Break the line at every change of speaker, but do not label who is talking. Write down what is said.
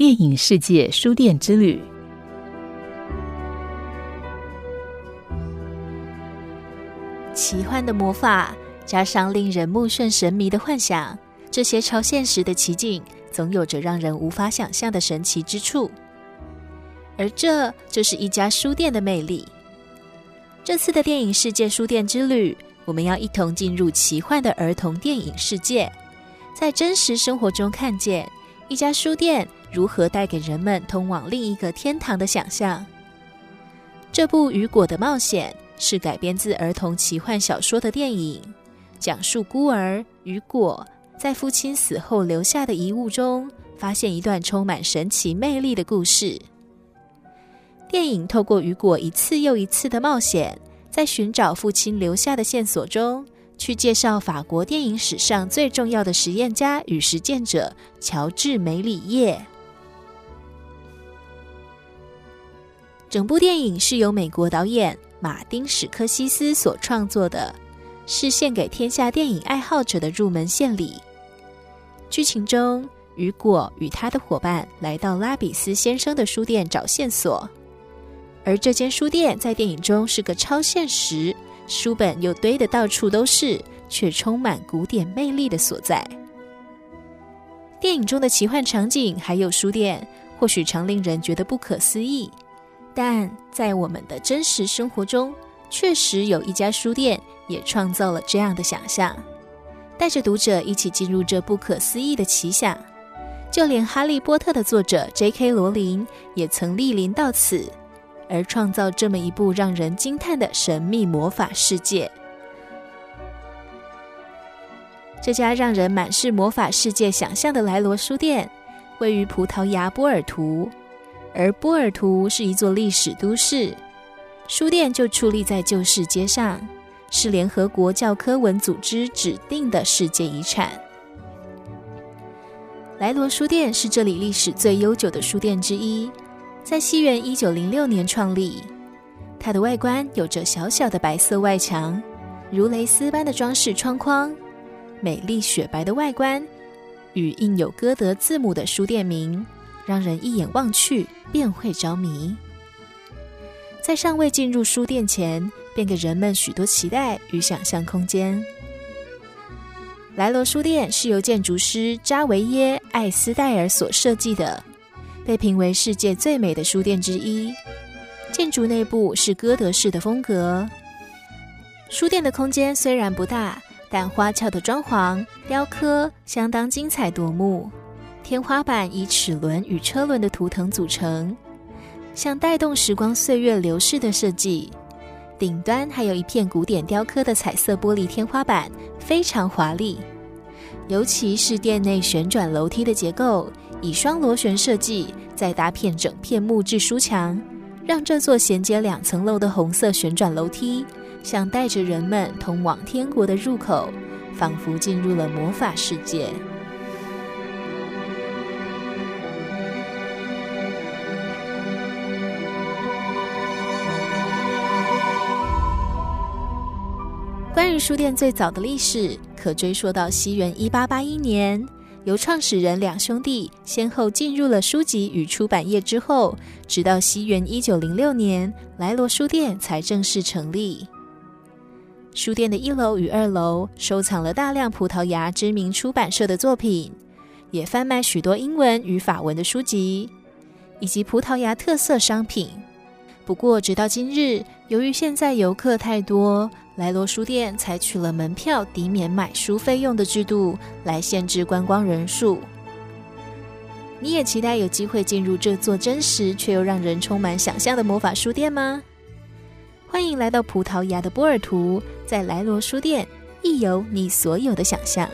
电影世界书店之旅。
奇幻的魔法加上令人目眩神迷的幻想，这些超现实的奇景，总有着让人无法想象的神奇之处。而这就是一家书店的魅力。这次的电影世界书店之旅，我们要一同进入奇幻的儿童电影世界，在真实生活中看见一家书店如何带给人们通往另一个天堂的想象。这部《雨果的冒险》是改编自儿童奇幻小说的电影，讲述孤儿雨果在父亲死后留下的遗物中，发现一段充满神奇魅力的故事。电影透过雨果一次又一次的冒险，在寻找父亲留下的线索中，去介绍法国电影史上最重要的实验家与实践者乔治·梅里叶。整部电影是由美国导演马丁·史科西斯所创作的，是献给天下电影爱好者的入门献礼。剧情中，雨果与他的伙伴来到拉比斯先生的书店找线索。而这间书店在电影中是个超现实，书本又堆得到处都是，却充满古典魅力的所在。电影中的奇幻场景还有书店，或许常令人觉得不可思议，但在我们的真实生活中，确实有一家书店也创造了这样的想象，带着读者一起进入这不可思议的奇想。就连《哈利波特》的作者 J.K. 罗琳也曾莅临到此。而创造这么一部让人惊叹的神秘魔法世界。这家让人满是魔法世界想象的莱罗书店，位于葡萄牙波尔图，而波尔图是一座历史都市，书店就矗立在旧市街上，是联合国教科文组织指定的世界遗产。莱罗书店是这里历史最悠久的书店之一。在西元一九零六年创立，它的外观有着小小的白色外墙，如蕾丝般的装饰窗框，美丽雪白的外观与印有歌德字母的书店名，让人一眼望去便会着迷。在尚未进入书店前，便给人们许多期待与想象空间。莱罗书店是由建筑师扎维耶·艾斯戴尔所设计的。被评为世界最美的书店之一。建筑内部是哥德式的风格。书店的空间虽然不大，但花俏的装潢、雕刻相当精彩夺目。天花板以齿轮与车轮的图腾组成，像带动时光岁月流逝的设计。顶端还有一片古典雕刻的彩色玻璃天花板，非常华丽。尤其是店内旋转楼梯的结构。以双螺旋设计，再搭片整片木质书墙，让这座衔接两层楼的红色旋转楼梯，像带着人们通往天国的入口，仿佛进入了魔法世界。关于书店最早的历史，可追溯到西元一八八一年。由创始人两兄弟先后进入了书籍与出版业之后，直到西元一九零六年，莱罗书店才正式成立。书店的一楼与二楼收藏了大量葡萄牙知名出版社的作品，也贩卖许多英文与法文的书籍，以及葡萄牙特色商品。不过，直到今日，由于现在游客太多。莱罗书店采取了门票抵免买书费用的制度来限制观光人数。你也期待有机会进入这座真实却又让人充满想象的魔法书店吗？欢迎来到葡萄牙的波尔图，在莱罗书店一有你所有的想象。